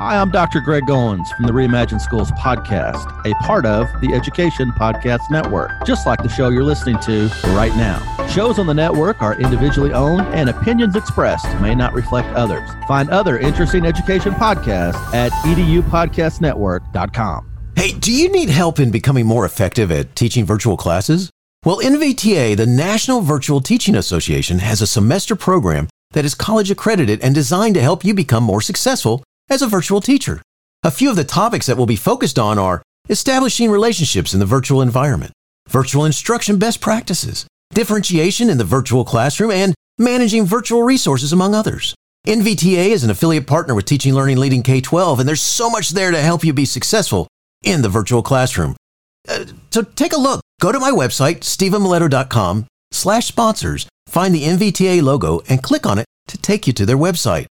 Hi, I'm Dr. Greg Owens from the Reimagine Schools podcast, a part of the Education Podcast Network, just like the show you're listening to right now. Shows on the network are individually owned and opinions expressed may not reflect others. Find other interesting education podcasts at edupodcastnetwork.com. Hey, do you need help in becoming more effective at teaching virtual classes? Well, NVTA, the National Virtual Teaching Association, has a semester program that is college accredited and designed to help you become more successful as a virtual teacher. A few of the topics that will be focused on are establishing relationships in the virtual environment, virtual instruction best practices, differentiation in the virtual classroom, and managing virtual resources, among others. NVTA is an affiliate partner with Teaching Learning Leading K 12, and there's so much there to help you be successful in the virtual classroom. Uh, so take a look. Go to my website, stephenmiletto.com slash sponsors, find the NVTA logo, and click on it to take you to their website.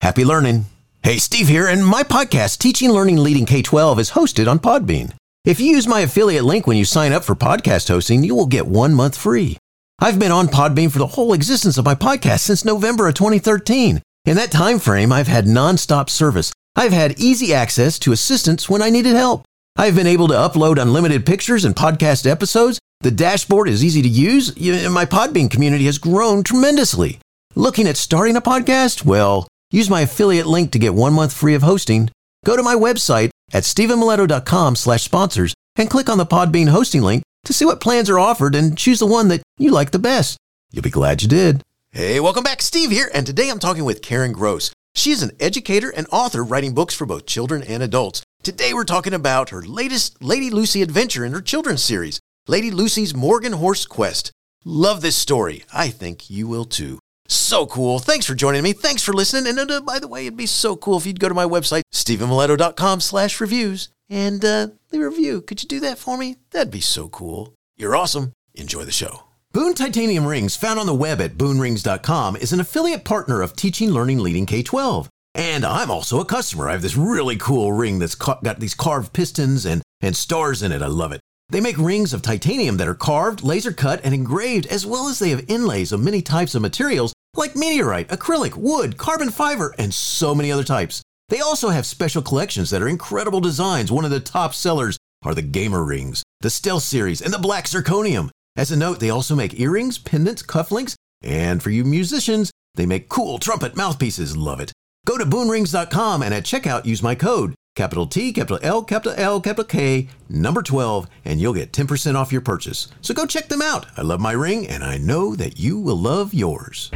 Happy learning. Hey, Steve here, and my podcast, Teaching Learning Leading K 12, is hosted on Podbean. If you use my affiliate link when you sign up for podcast hosting, you will get one month free. I've been on Podbean for the whole existence of my podcast since November of 2013. In that time frame, I've had nonstop service. I've had easy access to assistance when I needed help. I've been able to upload unlimited pictures and podcast episodes. The dashboard is easy to use. And my Podbean community has grown tremendously. Looking at starting a podcast? Well, Use my affiliate link to get one month free of hosting. Go to my website at stephenmiletto.com slash sponsors and click on the Podbean hosting link to see what plans are offered and choose the one that you like the best. You'll be glad you did. Hey, welcome back. Steve here, and today I'm talking with Karen Gross. She is an educator and author writing books for both children and adults. Today we're talking about her latest Lady Lucy adventure in her children's series, Lady Lucy's Morgan Horse Quest. Love this story. I think you will too. So cool. Thanks for joining me. Thanks for listening. And uh, by the way, it'd be so cool if you'd go to my website, stephenmiletto.com slash reviews and uh, leave a review. Could you do that for me? That'd be so cool. You're awesome. Enjoy the show. Boone Titanium Rings, found on the web at boonrings.com, is an affiliate partner of Teaching Learning Leading K-12. And I'm also a customer. I have this really cool ring that's got these carved pistons and, and stars in it. I love it. They make rings of titanium that are carved, laser cut, and engraved, as well as they have inlays of many types of materials like meteorite, acrylic, wood, carbon fiber, and so many other types. They also have special collections that are incredible designs. One of the top sellers are the Gamer Rings, the Stealth Series, and the Black Zirconium. As a note, they also make earrings, pendants, cufflinks, and for you musicians, they make cool trumpet mouthpieces. Love it. Go to boonrings.com and at checkout use my code capital T, capital L, capital L, capital K, number 12, and you'll get 10% off your purchase. So go check them out. I love my ring, and I know that you will love yours.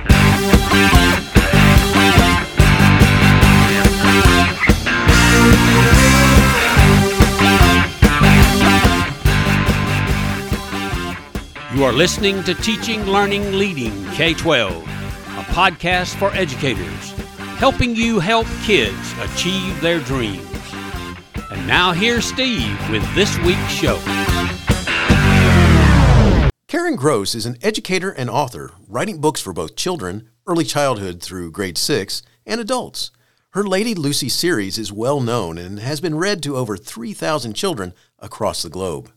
You are listening to Teaching, Learning, Leading K 12, a podcast for educators, helping you help kids achieve their dreams. Now here's Steve with this week's show. Karen Gross is an educator and author, writing books for both children, early childhood through grade 6, and adults. Her Lady Lucy series is well known and has been read to over 3,000 children across the globe.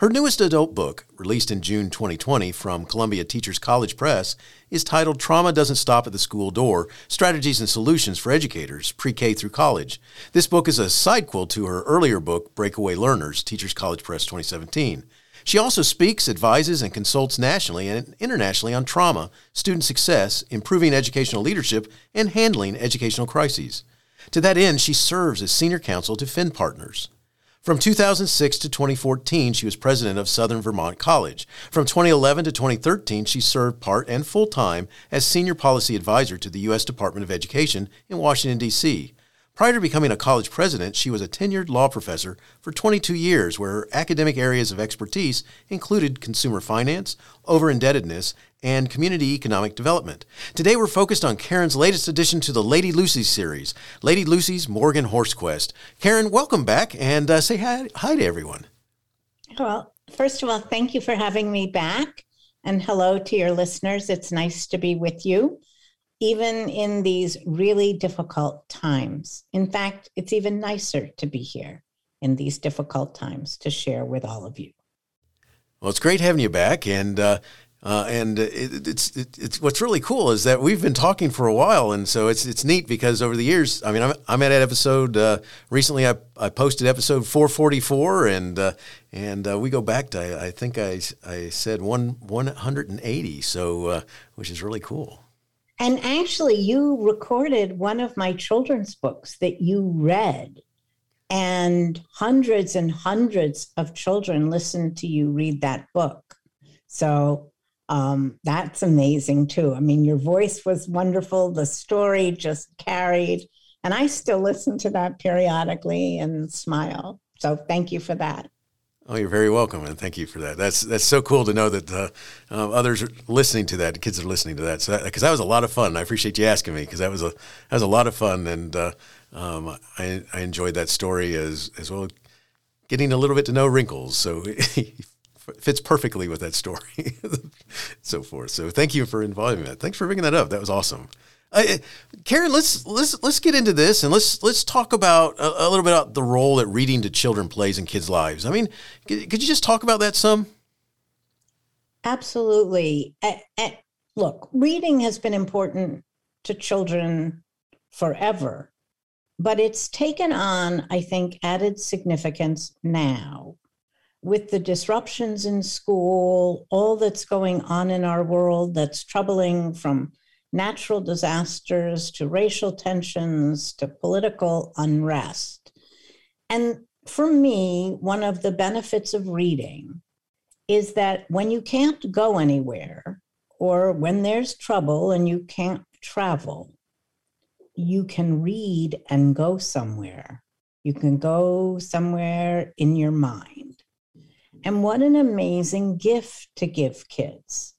Her newest adult book, released in June 2020 from Columbia Teachers College Press, is titled Trauma Doesn't Stop at the School Door Strategies and Solutions for Educators, Pre K through College. This book is a sidequel to her earlier book, Breakaway Learners, Teachers College Press 2017. She also speaks, advises, and consults nationally and internationally on trauma, student success, improving educational leadership, and handling educational crises. To that end, she serves as senior counsel to Finn Partners. From 2006 to 2014, she was president of Southern Vermont College. From 2011 to 2013, she served part and full time as senior policy advisor to the U.S. Department of Education in Washington, D.C. Prior to becoming a college president, she was a tenured law professor for 22 years, where her academic areas of expertise included consumer finance, over indebtedness, and community economic development. Today, we're focused on Karen's latest addition to the Lady Lucy series, Lady Lucy's Morgan Horse Quest. Karen, welcome back and uh, say hi, hi to everyone. Well, first of all, thank you for having me back. And hello to your listeners. It's nice to be with you even in these really difficult times. In fact, it's even nicer to be here in these difficult times to share with all of you. Well, it's great having you back. And uh, Uh, and it, it's it, it's what's really cool is that we've been talking for a while, and so it's it's neat because over the years, I mean, I'm, I'm at episode uh, recently. I, I posted episode 444, and uh, and uh, we go back to I, I, think I I said one 180, so uh, which is really cool. And actually, you recorded one of my children's books that you read, and hundreds and hundreds of children listened to you read that book. So um, that's amazing too. I mean, your voice was wonderful. The story just carried. And I still listen to that periodically and smile. So thank you for that. Oh, you're very welcome, and thank you for that. That's that's so cool to know that uh, uh, others are listening to that. Kids are listening to that. So because that, that, was a lot of fun. I appreciate you asking me because that was a that was a lot of fun, and uh, um, I I enjoyed that story as as well, getting a little bit to know Wrinkles. So fits perfectly with that story, so forth. So thank you for involving that. Thanks for bringing that up. That was awesome. Uh, Karen, let's let's let's get into this and let's let's talk about a, a, little bit about the role that reading to children plays in kids' lives. I mean, could, could you just talk about that some? Absolutely. look, reading has been important to children forever, but it's taken on, I think, added significance now with the disruptions in school, all that's going on in our world that's troubling from natural disasters to racial tensions to political unrest. And for me, one of the benefits of reading is that when you can't go anywhere or when there's trouble and you can't travel, you can read and go somewhere. You can go somewhere in your mind. And what an amazing gift to give kids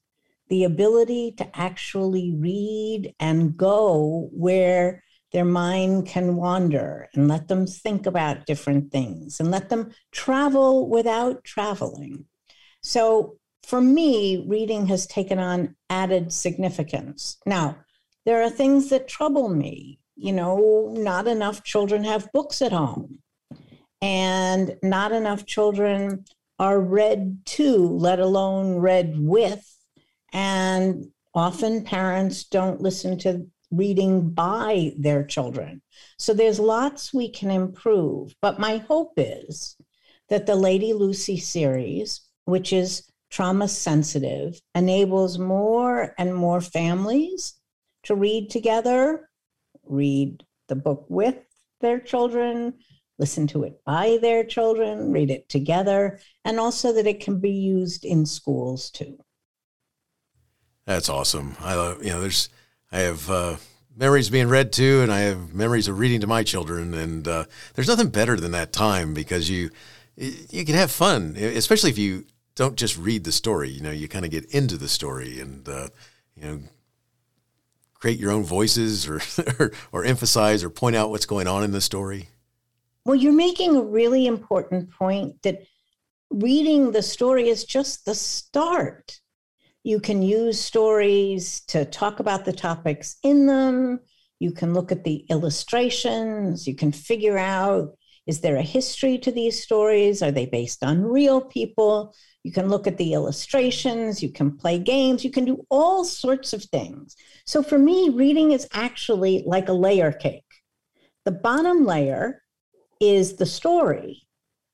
the ability to actually read and go where their mind can wander and let them think about different things and let them travel without traveling. So, for me, reading has taken on added significance. Now, there are things that trouble me. You know, not enough children have books at home, and not enough children are read to, let alone read with. And often parents don't listen to reading by their children. So there's lots we can improve. But my hope is that the Lady Lucy series, which is trauma sensitive, enables more and more families to read together, read the book with their children, listen to it by their children, read it together, and also that it can be used in schools too. That's awesome. I you know, there's, I have uh, memories being read to, and I have memories of reading to my children, and uh, there's nothing better than that time because you, you can have fun, especially if you don't just read the story. You know, you kind of get into the story, and uh, you know, create your own voices or, or, or emphasize or point out what's going on in the story. Well, you're making a really important point that reading the story is just the start. You can use stories to talk about the topics in them. You can look at the illustrations. You can figure out is there a history to these stories? Are they based on real people? You can look at the illustrations. You can play games. You can do all sorts of things. So for me, reading is actually like a layer cake. The bottom layer is the story.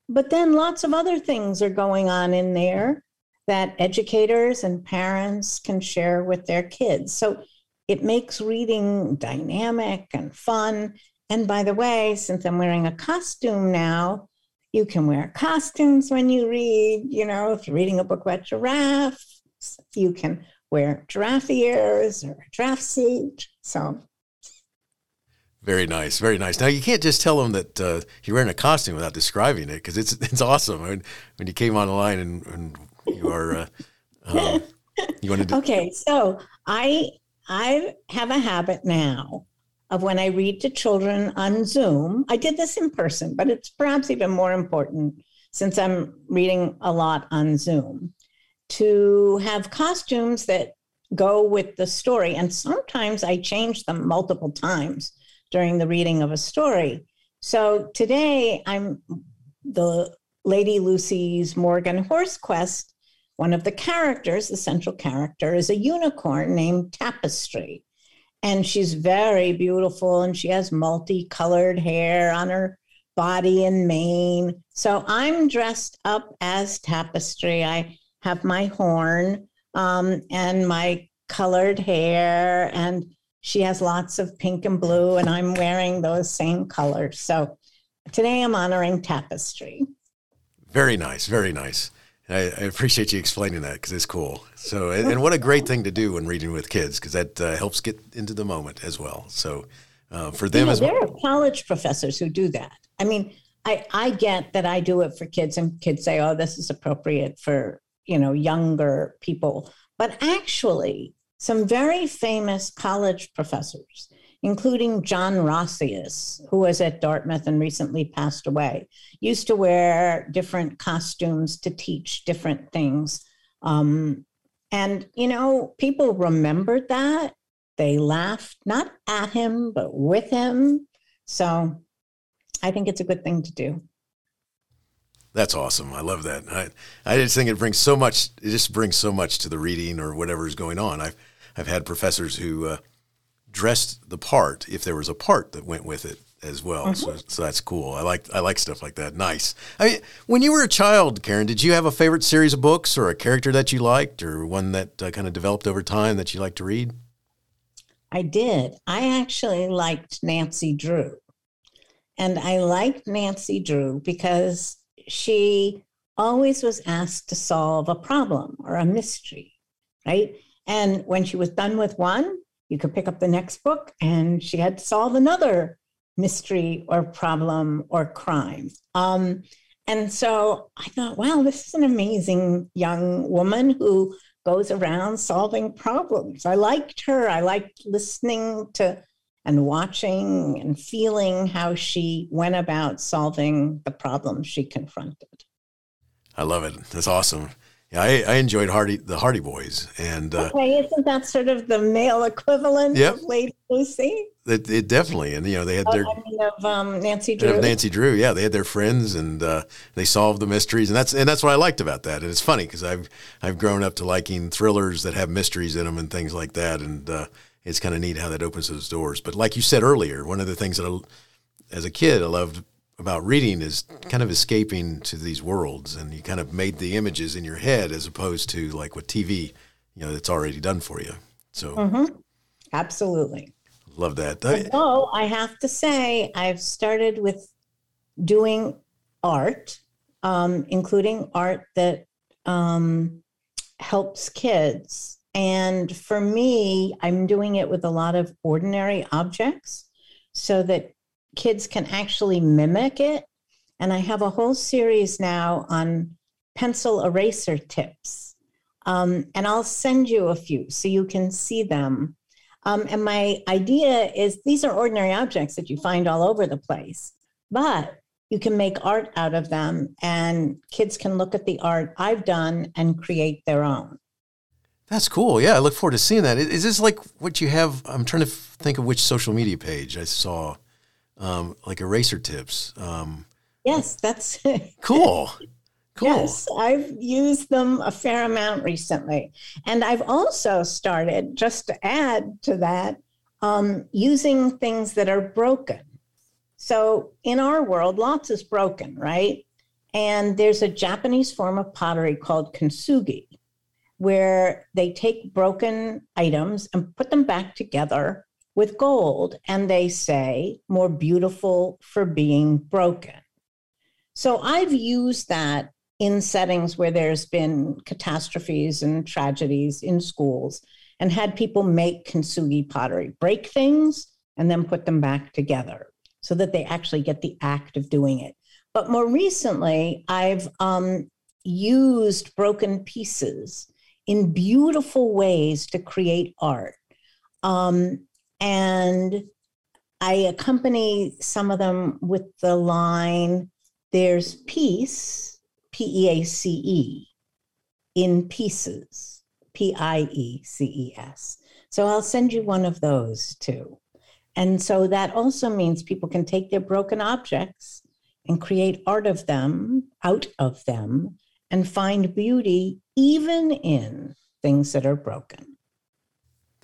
But then lots of other things are going on in there that educators and parents can share with their kids. So it makes reading dynamic and fun. And by the way, since I'm wearing a costume now, you can wear costumes when you read. You know, if you're reading a book about giraffes, you can wear giraffe ears or a giraffe seat. So very nice, very nice. Now you can't just tell them that uh, you're wearing a costume without describing it because it's it's awesome. When when you came on the line and, and you are, uh, um, you want to. Do- okay, so I I have a habit now of when I read to children on Zoom. I did this in person, but it's perhaps even more important since I'm reading a lot on Zoom to have costumes that go with the story, and sometimes I change them multiple times during the reading of a story. So today I'm the Lady Lucy's Morgan Horse Quest one of the characters, the central character, is a unicorn named Tapestry. And she's very beautiful and she has multicolored hair on her body and mane. So I'm dressed up as Tapestry. I have my horn um, and my colored hair, and she has lots of pink and blue, and I'm wearing those same colors. So today I'm honoring Tapestry. Very nice, very nice. I, I appreciate you explaining that because it's cool. So, and, and, what a great thing to do when reading with kids because that uh, helps get into the moment as well. So, uh, for them, you know, as there are college professors who do that. I mean, I I get that I do it for kids, and kids say, "Oh, this is appropriate for you know younger people," but actually, some very famous college professors including John Rassias, who was at Dartmouth and recently passed away, used to wear different costumes to teach different things. Um, and, you know, people remembered that. They laughed, not at him, but with him. So I think it's a good thing to do. That's awesome. I love that. I, I just think it brings so much. It just brings so much to the reading or whatever is going on. I've I've had professors who uh, dressed the part if there was a part that went with it as well. Mm-hmm. So, so that's cool. I like I like stuff like that. Nice. I mean, when you were a child, Karen, did you have a favorite series of books or a character that you liked, or one that uh, kind of developed over time that you liked to read? I did. I actually liked Nancy Drew, and I liked Nancy Drew because she always was asked to solve a problem or a mystery, right? And when she was done with one, you could pick up the next book and she had to solve another mystery or problem or crime. Um, and so I thought, wow, this is an amazing young woman who goes around solving problems. I liked her. I liked listening to and watching and feeling how she went about solving the problems she confronted. I love it. That's awesome. Yeah, I, I enjoyed Hardy, the Hardy Boys, and uh, okay, isn't that sort of the male equivalent yep. of Lady Lucy? It, it, definitely, and you know they had their I mean of um, Nancy Drew. Nancy Drew, yeah, they had their friends, and uh, they solved the mysteries, and that's and that's what I liked about that. And it's funny because I've I've grown up to liking thrillers that have mysteries in them and things like that, and uh, it's kind of neat how that opens those doors. But like you said earlier, one of the things that I, as a kid I loved about reading is kind of escaping to these worlds and you kind of made the images in your head as opposed to like what TV, you know, it's already done for you. So mm-hmm. absolutely. Love that. Although I have to say, I've started with doing art, um, including art that um, helps kids. And for me, I'm doing it with a lot of ordinary objects so that kids can actually mimic it. And I have a whole series now on pencil eraser tips. Um, and I'll send you a few so you can see them. Um, and my idea is these are ordinary objects that you find all over the place, but you can make art out of them, and kids can look at the art I've done and create their own. That's cool. Yeah, I look forward to seeing that. Is this like what you have? I'm trying to think of which social media page I saw um, like eraser tips. Um, yes, that's cool. Cool. Yes, I've used them a fair amount recently. And I've also started, just to add to that, um, using things that are broken. So in our world, lots is broken, right? And there's a Japanese form of pottery called kintsugi, where they take broken items and put them back together with gold, and they say, more beautiful for being broken. So I've used that in settings where there's been catastrophes and tragedies in schools and had people make kintsugi pottery, break things and then put them back together so that they actually get the act of doing it. But more recently, I've um, used broken pieces in beautiful ways to create art. Um, and I accompany some of them with the line there's peace, P E A C E, in pieces, P I E C E S. So I'll send you one of those too. And so that also means people can take their broken objects and create art of them, out of them, and find beauty even in things that are broken.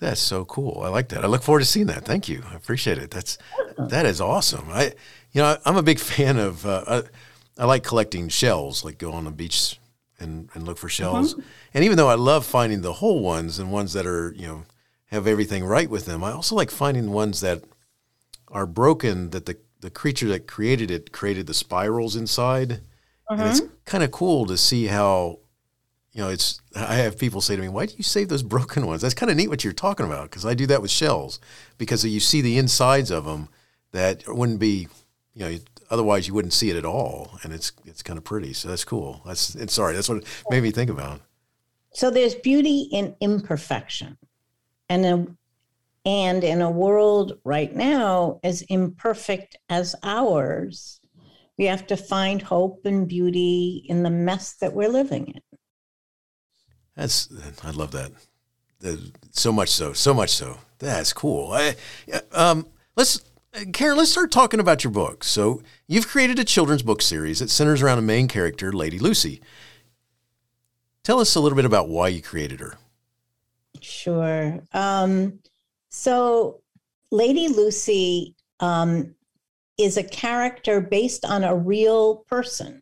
That's so cool. I like that. I look forward to seeing that. Thank you. I appreciate it. That's that is awesome. I, you know, I'm a big fan of. Uh, I, I, like collecting shells. Like go on the beach and, and look for shells. Mm-hmm. And even though I love finding the whole ones and ones that are you know have everything right with them, I also like finding ones that are broken. That the the creature that created it created the spirals inside. And it's mm-hmm. kind of cool to see how you know, it's I have people say to me, "Why do you save those broken ones?" That's kind of neat what you're talking about because I do that with shells because you see the insides of them that wouldn't be, you know, otherwise you wouldn't see it at all, and it's it's kind of pretty. So that's cool. That's and sorry, that's what it made me think about. So there's beauty in imperfection, and a, and in a world right now as imperfect as ours, we have to find hope and beauty in the mess that we're living in. That's I love that. So much so, so much so. That's cool. I, um, let's Karen, let's start talking about your book. So you've created a children's book series that centers around a main character, Lady Lucy. Tell us a little bit about why you created her. Sure. Um, so Lady Lucy um, is a character based on a real person,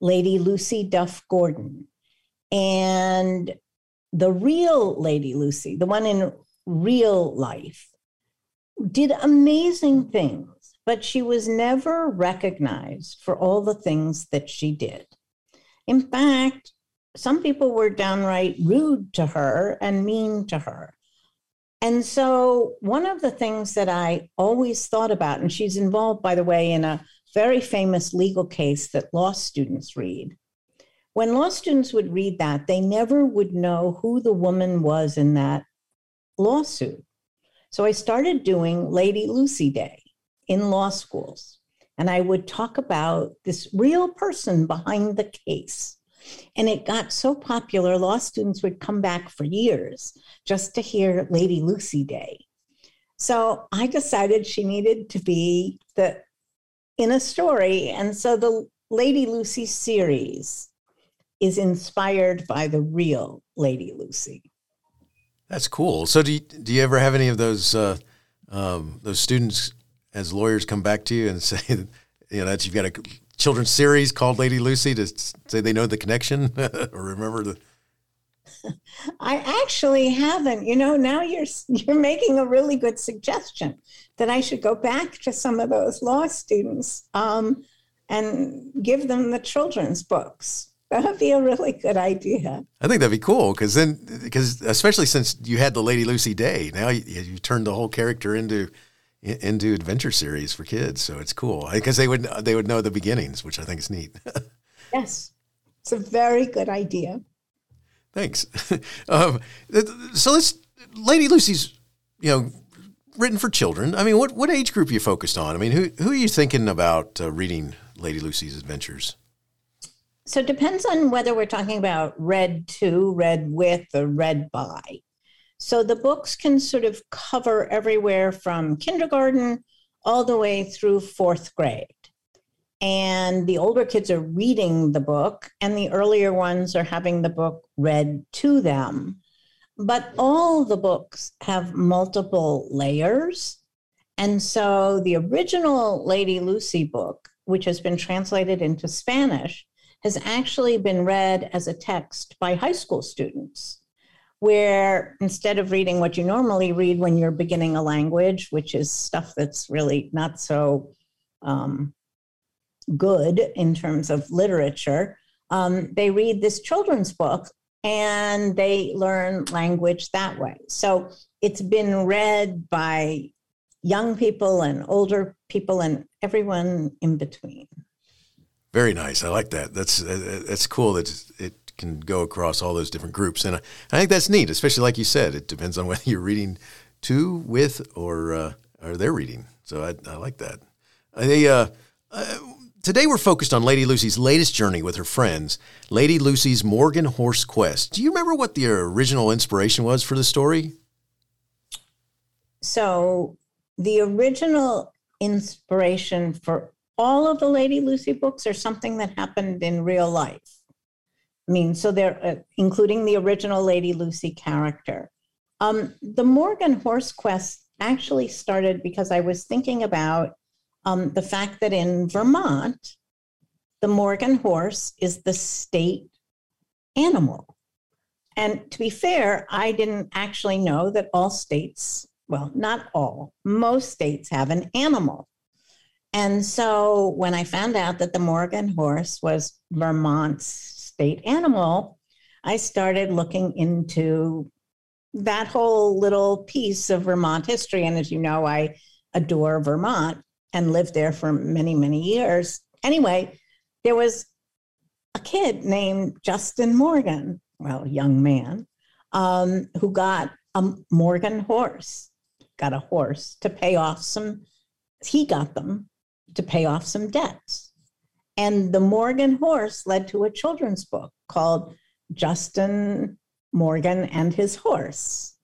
Lady Lucy Duff Gordon. And the real Lady Lucy, the one in real life, did amazing things, but she was never recognized for all the things that she did. In fact, some people were downright rude to her and mean to her. And so, one of the things that I always thought about, and she's involved, by the way, in a very famous legal case that law students read, when law students would read that, they never would know who the woman was in that lawsuit. So I started doing Lady Lucy Day in law schools. And I would talk about this real person behind the case. And it got so popular, law students would come back for years just to hear Lady Lucy Day. So I decided she needed to be the in a story. And so the Lady Lucy series is inspired by the real Lady Lucy. That's cool. So do you, do you ever have any of those uh, um, those students as lawyers come back to you and say, you know, that you've got a children's series called Lady Lucy to say they know the connection or remember the. I actually haven't. You know, now you're you're making a really good suggestion that I should go back to some of those law students um, and give them the children's books. That would be a really good idea. I think that'd be cool because then, because especially since you had the Lady Lucy Day, now you, you turned the whole character into into adventure series for kids. So it's cool because they would they would know the beginnings, which I think is neat. yes, it's a very good idea. Thanks. um, so let's Lady Lucy's, you know, written for children. I mean, what what age group are you focused on? I mean, who who are you thinking about uh, reading Lady Lucy's adventures? So it depends on whether we're talking about read to, read with, or read by. So the books can sort of cover everywhere from kindergarten all the way through fourth grade. And the older kids are reading the book, and the earlier ones are having the book read to them. But all the books have multiple layers. And so the original Lady Lucy book, which has been translated into Spanish, has actually been read as a text by high school students, where instead of reading what you normally read when you're beginning a language, which is stuff that's really not so um, good in terms of literature, um, they read this children's book and they learn language that way. So it's been read by young people and older people and everyone in between. Very nice. I like that. That's that's cool that it can go across all those different groups, and I, I think that's neat. Especially like you said, it depends on whether you're reading to, with, or uh, or they're reading. So I, I like that. Uh, uh, today we're focused on Lady Lucy's latest journey with her friends, Lady Lucy's Morgan Horse Quest. Do you remember what the original inspiration was for the story? So the original inspiration for all of the Lady Lucy books are something that happened in real life. I mean, so they're uh, including the original Lady Lucy character. Um, the Morgan Horse Quest actually started because I was thinking about um, the fact that in Vermont, the Morgan horse is the state animal. And to be fair, I didn't actually know that all states, well, not all, most states have an animal. And so when I found out that the Morgan horse was Vermont's state animal, I started looking into that whole little piece of Vermont history. And as you know, I adore Vermont and lived there for many, many years. Anyway, there was a kid named Justin Morgan, well, young man, um, who got a Morgan horse, got a horse to pay off some, he got them to pay off some debts. And the Morgan horse led to a children's book called Justin Morgan and his horse.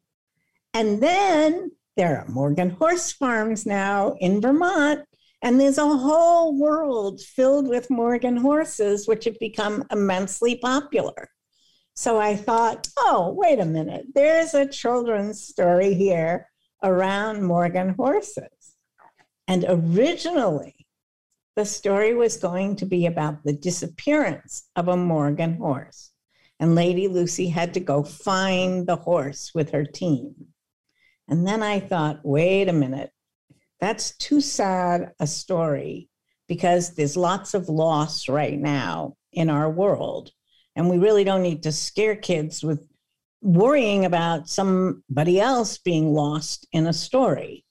And then there are Morgan horse farms now in Vermont. And there's a whole world filled with Morgan horses, which have become immensely popular. So I thought, oh, wait a minute, there's a children's story here around Morgan horses. And originally, the story was going to be about the disappearance of a Morgan horse. And Lady Lucy had to go find the horse with her team. And then I thought, wait a minute, that's too sad a story because there's lots of loss right now in our world. And we really don't need to scare kids with worrying about somebody else being lost in a story.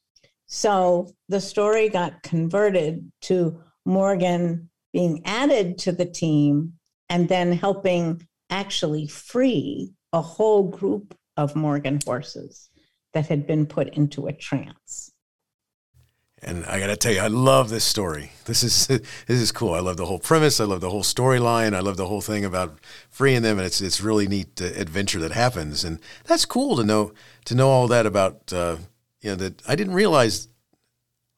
So the story got converted to Morgan being added to the team and then helping actually free a whole group of Morgan horses that had been put into a trance. And I got to tell you, I love this story. This is this is cool. I love the whole premise. I love the whole storyline. I love the whole thing about freeing them, and it's it's really neat uh, adventure that happens. And that's cool to know to know all that about. Uh, you know that I didn't realize,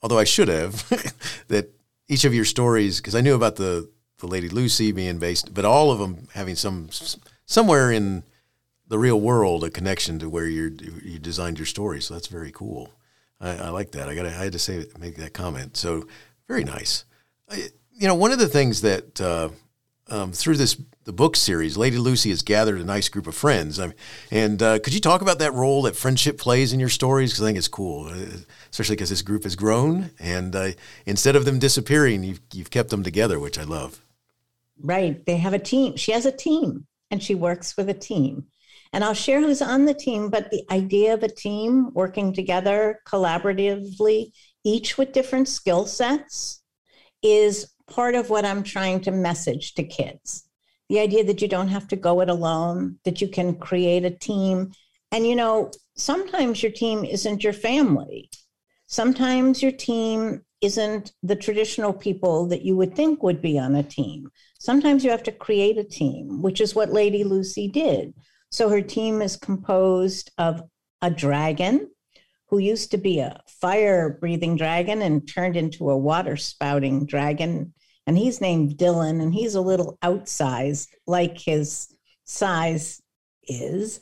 although I should have, that each of your stories because I knew about the the Lady Lucy being based, but all of them having some somewhere in the real world a connection to where you you designed your story. So that's very cool. I, I like that. I got I had to say make that comment. So very nice. I, you know, one of the things that uh, um, through this the book series, Lady Lucy has gathered a nice group of friends. I and uh, could you talk about that role that friendship plays in your stories? Because I think it's cool, uh, especially because this group has grown, and uh, instead of them disappearing, you've you've kept them together, which I love. Right, they have a team. She has a team, and she works with a team. And I'll share who's on the team, but the idea of a team working together collaboratively, each with different skill sets, is part of what I'm trying to message to kids. The idea that you don't have to go it alone, that you can create a team. And, you know, sometimes your team isn't your family. Sometimes your team isn't the traditional people that you would think would be on a team. Sometimes you have to create a team, which is what Lady Lucy did. So her team is composed of a dragon who used to be a fire breathing dragon and turned into a water spouting dragon. And he's named Dylan, and he's a little outsized, like his size is.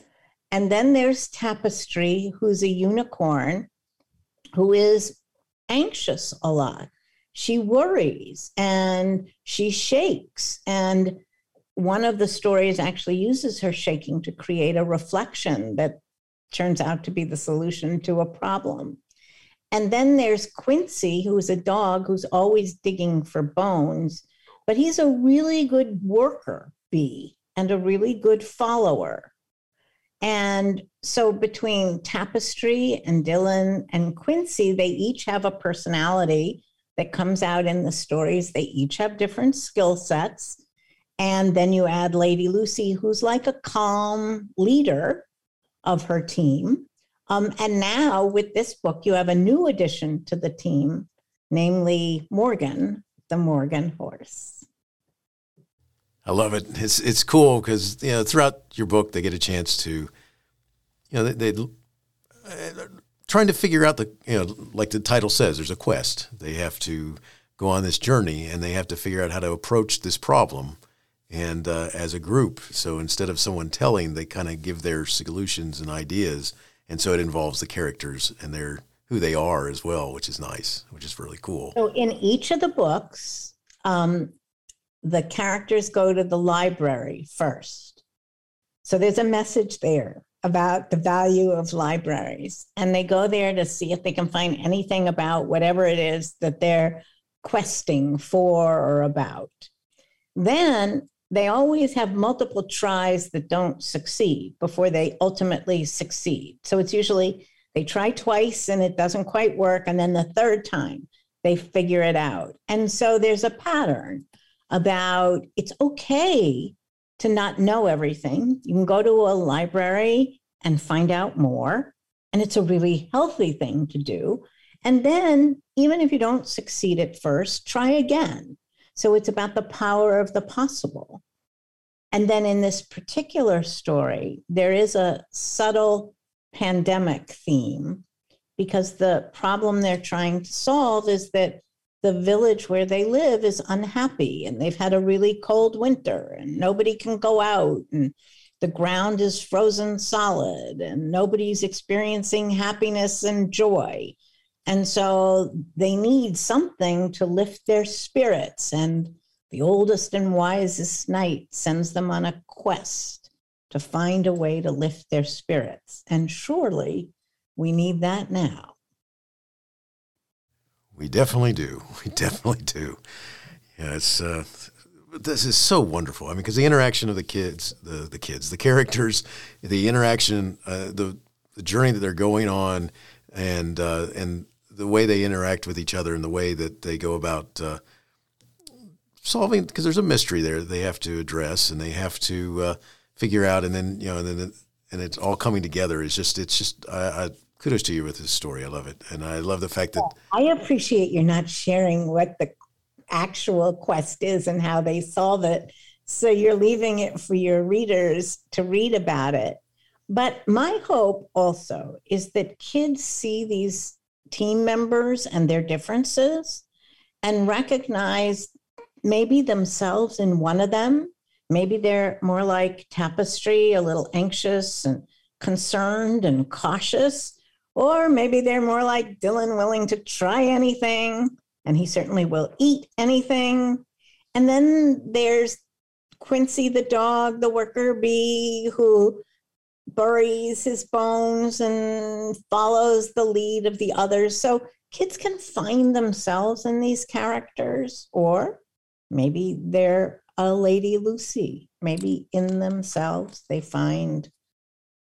And then there's Tapestry, who's a unicorn who is anxious a lot. She worries and she shakes. And one of the stories actually uses her shaking to create a reflection that turns out to be the solution to a problem. And then there's Quincy, who's a dog who's always digging for bones, but he's a really good worker bee and a really good follower. And so between Tapestry and Dylan and Quincy, they each have a personality that comes out in the stories. They each have different skill sets. And then you add Lady Lucy, who's like a calm leader of her team. Um, and now with this book, you have a new addition to the team, namely Morgan, the Morgan horse. I love it. It's it's cool because you know throughout your book they get a chance to, you know, they, they uh, trying to figure out the you know like the title says, there's a quest. They have to go on this journey and they have to figure out how to approach this problem and uh, as a group. So instead of someone telling, they kind of give their solutions and ideas, and so it involves the characters and their who they are as well, which is nice, which is really cool. So in each of the books, um, the characters go to the library first. So there's a message there about the value of libraries, and they go there to see if they can find anything about whatever it is that they're questing for or about. Then they always have multiple tries that don't succeed before they ultimately succeed. So it's usually they try twice and it doesn't quite work. And then the third time they figure it out. And so there's a pattern about it's okay to not know everything. You can go to a library and find out more. And it's a really healthy thing to do. And then, even if you don't succeed at first, try again. So it's about the power of the possible. And then in this particular story, there is a subtle pandemic theme because the problem they're trying to solve is that the village where they live is unhappy and they've had a really cold winter and nobody can go out and the ground is frozen solid and nobody's experiencing happiness and joy. And so they need something to lift their spirits. And the oldest and wisest knight sends them on a quest to find a way to lift their spirits. And surely we need that now. We definitely do. We definitely do. Yeah, it's uh, this is so wonderful. I mean, because the interaction of the kids, the the kids, the characters, the interaction, uh, the the journey that they're going on, and uh, and the way they interact with each other, and the way that they go about uh, solving. Because there's a mystery there they have to address, and they have to uh, figure out, and then you know, and then and it's all coming together. It's just it's just I, I kudos to you with this story. I love it, and I love the fact that I appreciate you're not sharing what the actual quest is and how they solve it. So you're leaving it for your readers to read about it. But my hope also is that kids see these team members and their differences and recognize maybe themselves in one of them. Maybe they're more like tapestry, a little anxious and concerned and cautious. Or maybe they're more like Dylan, willing to try anything, and he certainly will eat anything. And then there's Quincy the dog, the worker bee, who buries his bones and follows the lead of the others. So kids can find themselves in these characters, or maybe they're a Lady Lucy. Maybe in themselves they find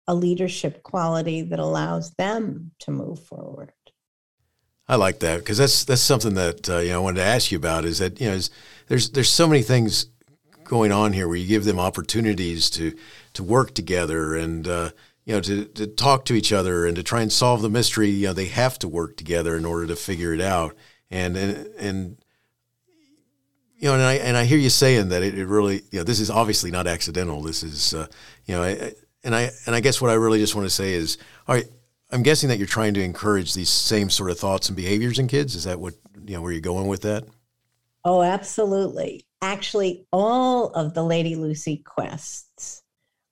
a leadership quality that allows them to move forward. I like that because that's that's something that uh, you know I wanted to ask you about. Is that you know there's there's so many things going on here where you give them opportunities to to work together and uh, you know to to talk to each other and to try and solve the mystery. You know they have to work together in order to figure it out. And and and you know, and I and I hear you saying that it, it really you know this is obviously not accidental. This is uh, you know. I, and I and I guess what I really just want to say is, all right, I'm guessing that you're trying to encourage these same sort of thoughts and behaviors in kids. Is that what you know where you're going with that? Oh, absolutely. Actually, all of the Lady Lucy quests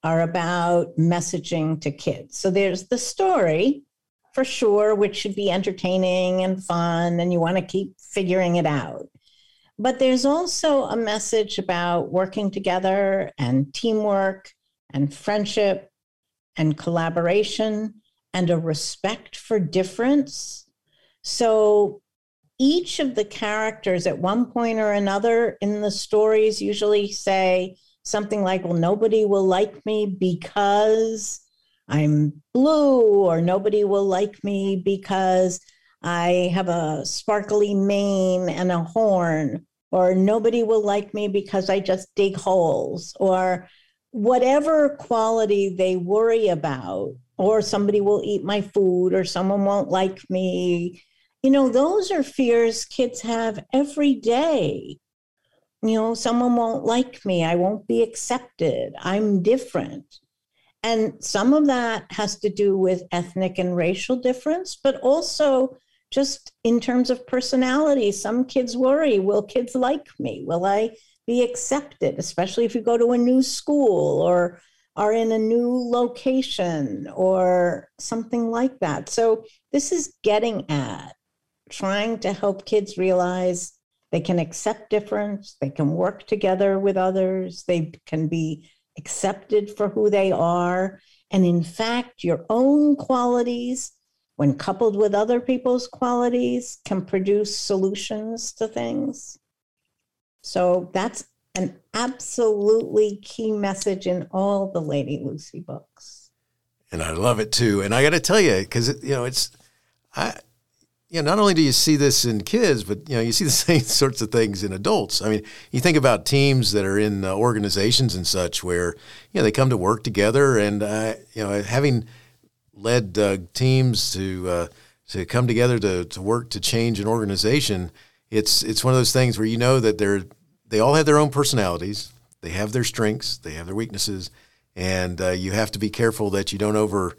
are about messaging to kids. So there's the story for sure, which should be entertaining and fun, and you want to keep figuring it out. But there's also a message about working together and teamwork and friendship and collaboration and a respect for difference. So each of the characters at one point or another in the stories usually say something like, Well, nobody will like me because I'm blue, or nobody will like me because I have a sparkly mane and a horn, or nobody will like me because I just dig holes, or whatever quality they worry about, or somebody will eat my food, or someone won't like me, you know, those are fears kids have every day. You know, someone won't like me, I won't be accepted, I'm different. And some of that has to do with ethnic and racial difference, but also just in terms of personality. Some kids worry will kids like me? Will I be accepted, especially if you go to a new school or are in a new location or something like that. So, this is getting at trying to help kids realize they can accept difference, they can work together with others, they can be accepted for who they are. And in fact, your own qualities, when coupled with other people's qualities, can produce solutions to things. So that's an absolutely key message in all the Lady Lucy books. And I love it too. And I got to tell you, because you know, it's I, you know, not only do you see this in kids, but you know, you see the same sorts of things in adults. I mean, you think about teams that are in uh, organizations and such, where you know they come to work together, and uh, you know, having led uh, teams to uh, to come together to to work to change an organization, it's it's one of those things where you know that they're they all have their own personalities. They have their strengths. They have their weaknesses, and uh, you have to be careful that you don't over,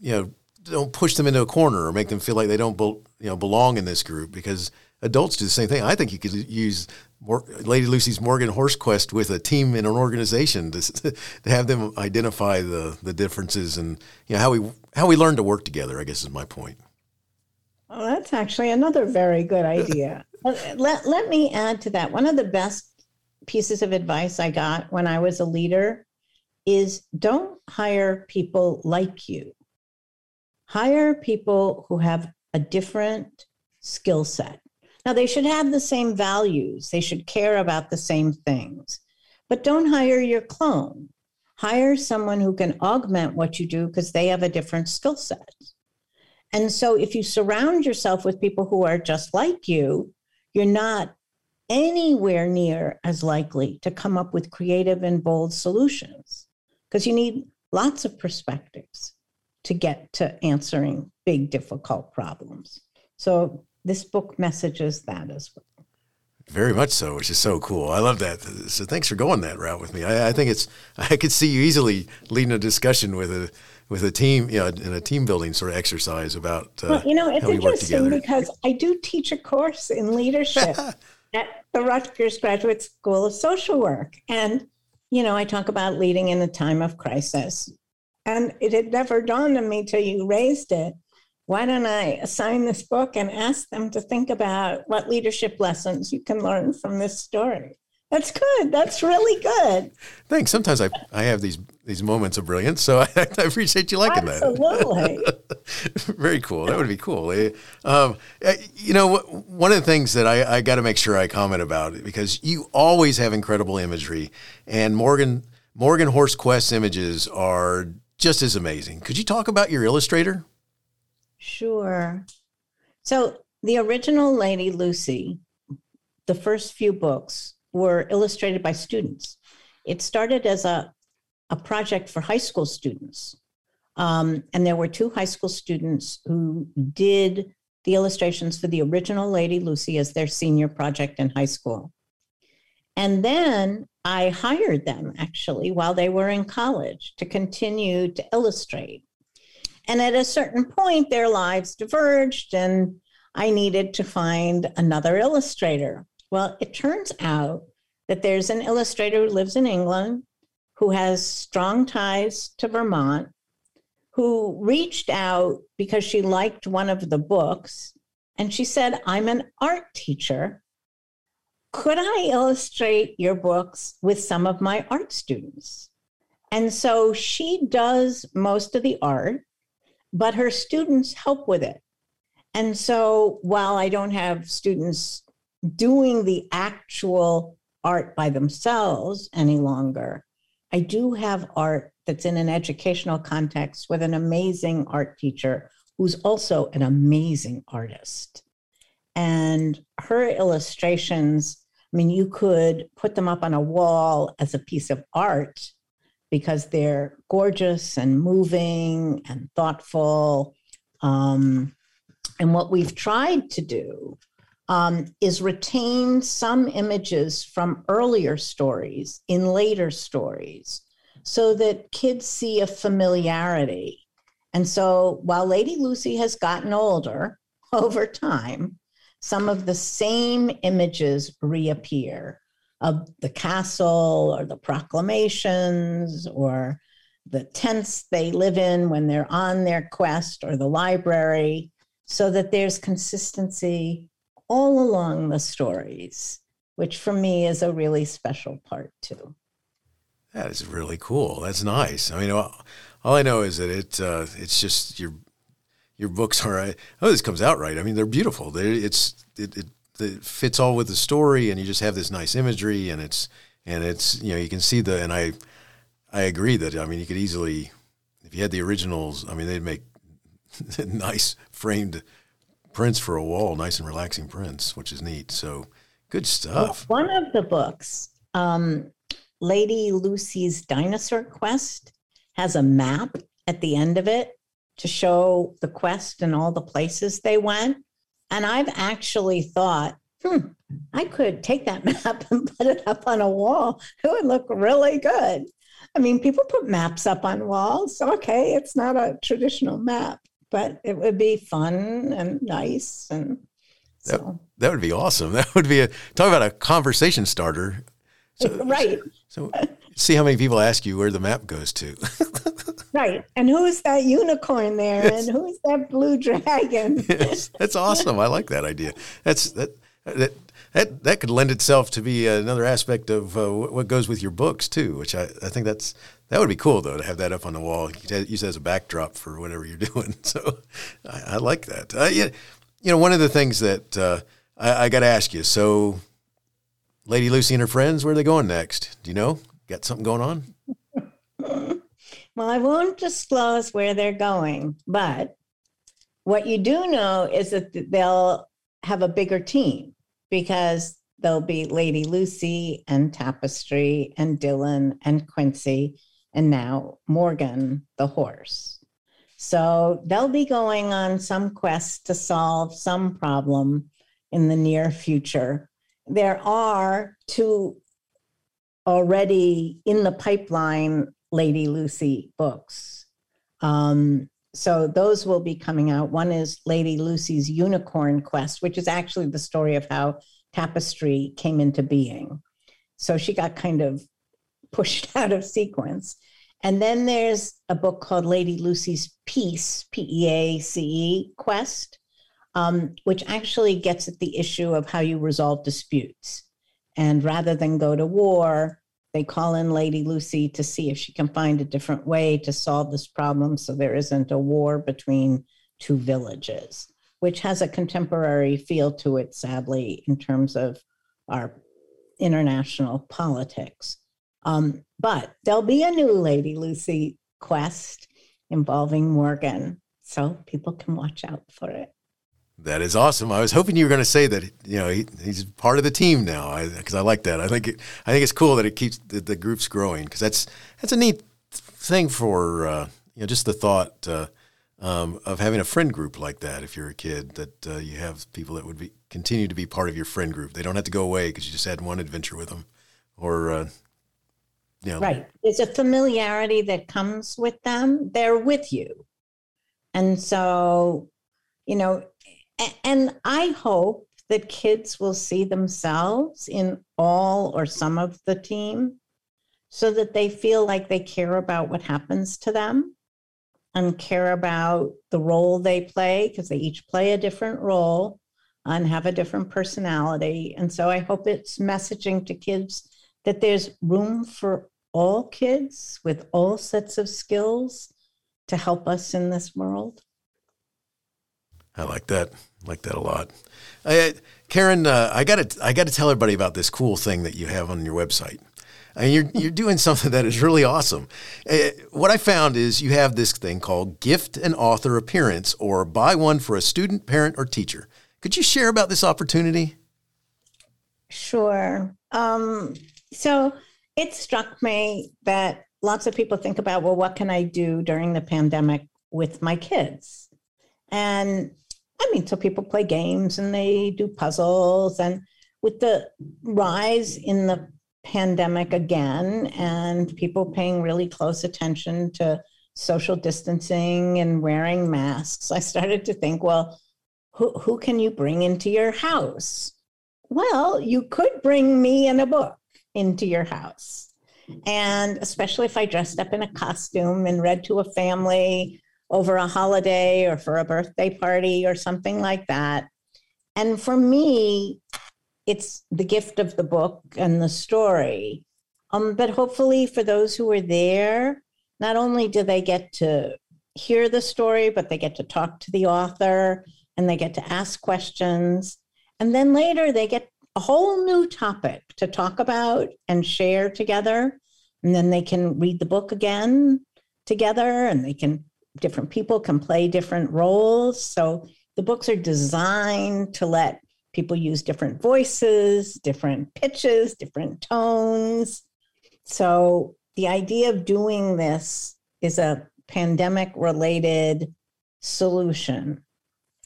you know, don't push them into a corner or make them feel like they don't, be, you know, belong in this group because adults do the same thing. I think you could use Lady Lucy's Morgan Horse Quest with a team in an organization to, to have them identify the the differences and you know how we how we learn to work together. I guess is my point. Well, that's actually another very good idea. let, let me add to that. One of the best pieces of advice I got when I was a leader is don't hire people like you. Hire people who have a different skill set. Now, they should have the same values, they should care about the same things, but don't hire your clone. Hire someone who can augment what you do because they have a different skill set. And so, if you surround yourself with people who are just like you, you're not anywhere near as likely to come up with creative and bold solutions because you need lots of perspectives to get to answering big, difficult problems. So, this book messages that as well. Very much so, which is so cool. I love that. So thanks for going that route with me. I, I, think it's I could see you easily leading a discussion with a with a team, you know, in a team building sort of exercise about. Uh, well, you know, it's interesting because I do teach a course in leadership at the Rutgers Graduate School of Social Work, and you know, I talk about leading in a time of crisis, and it had never dawned on me till you raised it. Why don't I assign this book and ask them to think about what leadership lessons you can learn from this story? That's good. That's really good. Thanks. Sometimes I, I have these these moments of brilliance, so I, I appreciate you liking Absolutely. that. Absolutely. Very cool. That would be cool. Eh, um, eh, you know, one of the things that I, I got to make sure I comment about because you always have incredible imagery, and Morgan Morgan Horse Quest images are just as amazing. Could you talk about your illustrator? Sure. So the original Lady Lucy, the first few books were illustrated by students. It started as a, a project for high school students. Um, and there were two high school students who did the illustrations for the original Lady Lucy as their senior project in high school. And then I hired them actually while they were in college to continue to illustrate. And at a certain point, their lives diverged, and I needed to find another illustrator. Well, it turns out that there's an illustrator who lives in England who has strong ties to Vermont, who reached out because she liked one of the books. And she said, I'm an art teacher. Could I illustrate your books with some of my art students? And so she does most of the art, but her students help with it. And so while I don't have students doing the actual art by themselves any longer. I do have art that's in an educational context with an amazing art teacher who's also an amazing artist. And her illustrations, I mean, you could put them up on a wall as a piece of art because they're gorgeous and moving and thoughtful. Um, and what we've tried to do um, is retain some images from earlier stories in later stories so that kids see a familiarity. And so while Lady Lucy has gotten older, over time, some of the same images reappear of the castle or the proclamations or the tents they live in when they're on their quest or the library, so that there's consistency all along the stories, which for me is a really special part too. That is really cool. That's nice. I mean, all, all I know is that it uh, it's just your your books are. Oh, this comes out right. I mean, they're beautiful. They're, it's it, it, it fits all with the story, and you just have this nice imagery, and it's and it's you know you can see the and I I agree that I mean you could easily if you had the originals. I mean, they'd make nice framed prints for a wall, nice and relaxing prints, which is neat. So good stuff. Well, one of the books, um, Lady Lucy's Dinosaur Quest, has a map at the end of it to show the quest and all the places they went. And I've actually thought, hmm, I could take that map and put it up on a wall. It would look really good. I mean, people put maps up on walls. Okay, it's not a traditional map, but it would be fun and nice. And so. that, that would be awesome. That would be a talk about a conversation starter. So, right. So, see how many people ask you where the map goes to. right. And who's that unicorn there? Yes. And who's that blue dragon? yes. That's awesome. I like that idea. That's that that that that could lend itself to be another aspect of uh, what goes with your books too, which I, I think that's that would be cool though to have that up on the wall, use as a backdrop for whatever you're doing. So I, I like that. Uh, yeah, you know, one of the things that uh, I, I got to ask you. So, Lady Lucy and her friends, where are they going next? Do you know? Got something going on? well, I won't disclose where they're going, but what you do know is that they'll have a bigger team because there'll be Lady Lucy and Tapestry and Dylan and Quincy and now Morgan the horse. So they'll be going on some quest to solve some problem in the near future. There are two already in the pipeline Lady Lucy books. Um, so those will be coming out. One is Lady Lucy's Unicorn Quest, which is actually the story of how Tapestry came into being. So she got kind of pushed out of sequence. And then there's a book called Lady Lucy's Peace, P E A C E Quest, um, which actually gets at the issue of how you resolve disputes. And rather than go to war, they call in Lady Lucy to see if she can find a different way to solve this problem so there isn't a war between two villages, which has a contemporary feel to it, sadly, in terms of our international politics. Um, but there'll be a new Lady Lucy quest involving Morgan, so people can watch out for it. That is awesome. I was hoping you were going to say that you know he, he's part of the team now because I, I, like that. I think it, I think it's cool that it keeps the, the groups growing because that's that's a neat thing for uh, you know just the thought uh, um, of having a friend group like that. If you're a kid, that uh, you have people that would be continue to be part of your friend group. They don't have to go away because you just had one adventure with them, or uh, you know. right. There's a familiarity that comes with them. They're with you, and so you know and I hope that kids will see themselves in all or some of the team so that they feel like they care about what happens to them and care about the role they play because they each play a different role and have a different personality. And so I hope it's messaging to kids that there's room for all kids with all sets of skills to help us in this world. I like that. Like that a lot. I, Karen, uh, I got to I got to tell everybody about this cool thing that you have on your website. I mean, you're you're doing something that is really awesome. Uh, what I found is you have this thing called gift an author appearance, or buy one for a student, parent, or teacher. Could you share about this opportunity? Sure. Um, so it struck me that lots of people think about, well, what can I do during the pandemic with my kids? And I mean, so people play games and they do puzzles. And with the rise in the pandemic again and people paying really close attention to social distancing and wearing masks, I started to think, well, who, who can you bring into your house? Well, you could bring me and a book into your house. And especially if I dressed up in a costume and read to a family over a holiday or for a birthday party or something like that. And for me, it's the gift of the book and the story. Um, but hopefully, for those who are there, not only do they get to hear the story, but they get to talk to the author and they get to ask questions. And then later, they get a whole new topic to talk about and share together. And then they can read the book again together and they can, different people can play different roles. So the books are designed to let people use different voices, different pitches, different tones. So the idea of doing this is a pandemic related solution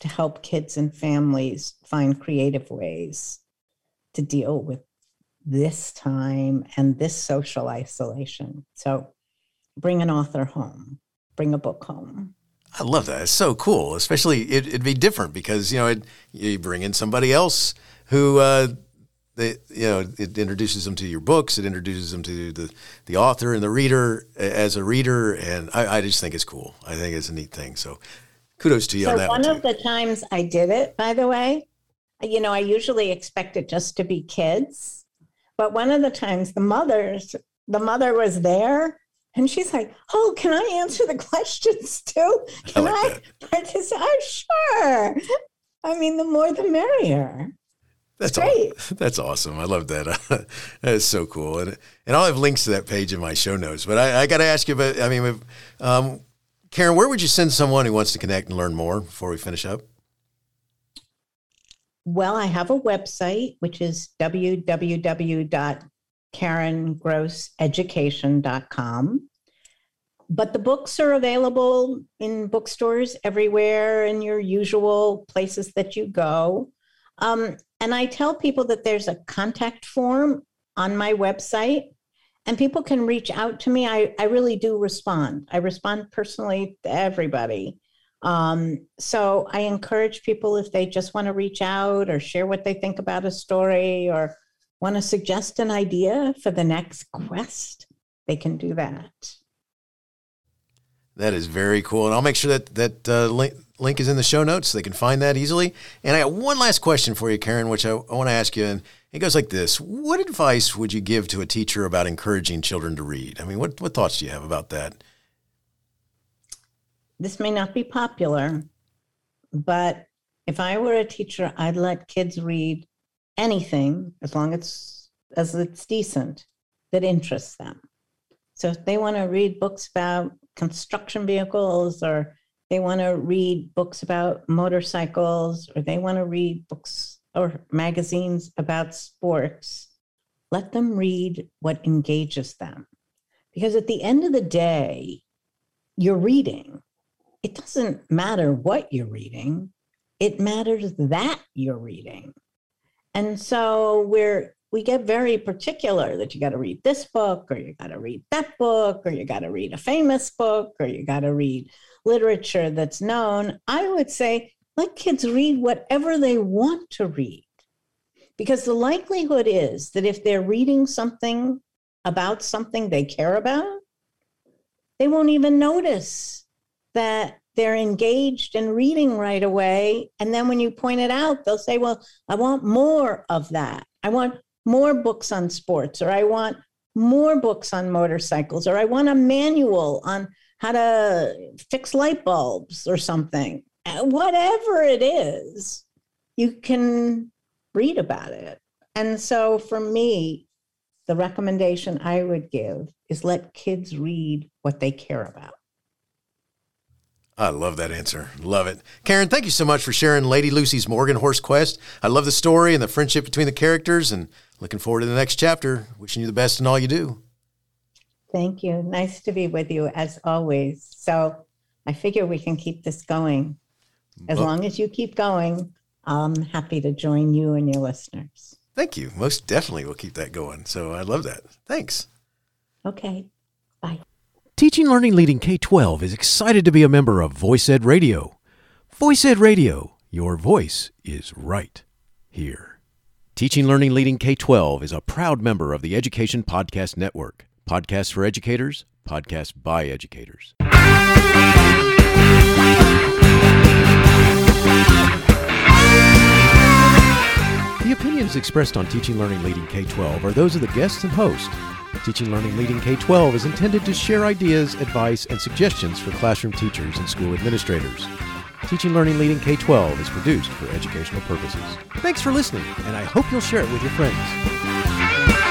to help kids and families find creative ways to deal with this time and this social isolation. So bring an author home, bring a book home. I love that. It's so cool. Especially it, would be different because you know it, you bring in somebody else who uh, they you know it introduces them to your books. It introduces them to the the author and the reader as a reader, and I, I just think it's cool. I think it's a neat thing. So kudos to you so on that. One, one of the times I did it, by the way, you know, I usually expect it just to be kids, but one of the times the mothers, the mother was there and she's like, "Oh, can I answer the questions too? Can I, like I participate?" Oh, sure. I mean, the more the merrier. That's great. All, that's awesome. I love that. that is so cool, and and I'll have links to that page in my show notes. But I, I got to ask you about. I mean, um, Karen, where would you send someone who wants to connect and learn more before we finish up? Well, I have a website which is www karengrosseducation.com. But the books are available in bookstores everywhere in your usual places that you go. Um, and I tell people that there's a contact form on my website and people can reach out to me. I, I really do respond. I respond personally to everybody. Um, so I encourage people if they just want to reach out or share what they think about a story or want to suggest an idea for the next quest, they can do that. That is very cool. And I'll make sure that that uh, link, link is in the show notes so they can find that easily. And I got one last question for you, Karen, which I, I want to ask you. And it goes like this What advice would you give to a teacher about encouraging children to read? I mean, what, what thoughts do you have about that? This may not be popular, but if I were a teacher, I'd let kids read anything as long as as it's decent that interests them. So if they want to read books about construction vehicles or they want to read books about motorcycles or they want to read books or magazines about sports, let them read what engages them. Because at the end of the day, you're reading. It doesn't matter what you're reading, it matters that you're reading. And so we're we get very particular that you got to read this book or you got to read that book or you got to read a famous book or you got to read literature that's known. I would say let kids read whatever they want to read. Because the likelihood is that if they're reading something about something they care about, they won't even notice that they're engaged in reading right away. And then when you point it out, they'll say, Well, I want more of that. I want more books on sports, or I want more books on motorcycles, or I want a manual on how to fix light bulbs or something. Uh, whatever it is, you can read about it. And so for me, the recommendation I would give is let kids read what they care about. I love that answer. Love it. Karen, thank you so much for sharing Lady Lucy's Morgan Horse Quest. I love the story and the friendship between the characters and looking forward to the next chapter. Wishing you the best in all you do. Thank you. Nice to be with you as always. So I figure we can keep this going. As well, long as you keep going, I'm happy to join you and your listeners. Thank you. Most definitely we'll keep that going. So I love that. Thanks. Okay. Bye. Teaching Learning Leading K 12 is excited to be a member of Voice Ed Radio. Voice Ed Radio, Your voice is right here. Teaching Learning Leading K 12 is a proud member of the Education Podcast Network. Podcasts for educators, podcasts by educators. The opinions expressed on Teaching Learning Leading K 12 are those of the guests and host. Teaching Learning Leading K 12 is intended to share ideas, advice, and suggestions for classroom teachers and school administrators. Teaching Learning Leading K 12 is produced for educational purposes. Thanks for listening, and I hope you'll share it with your friends.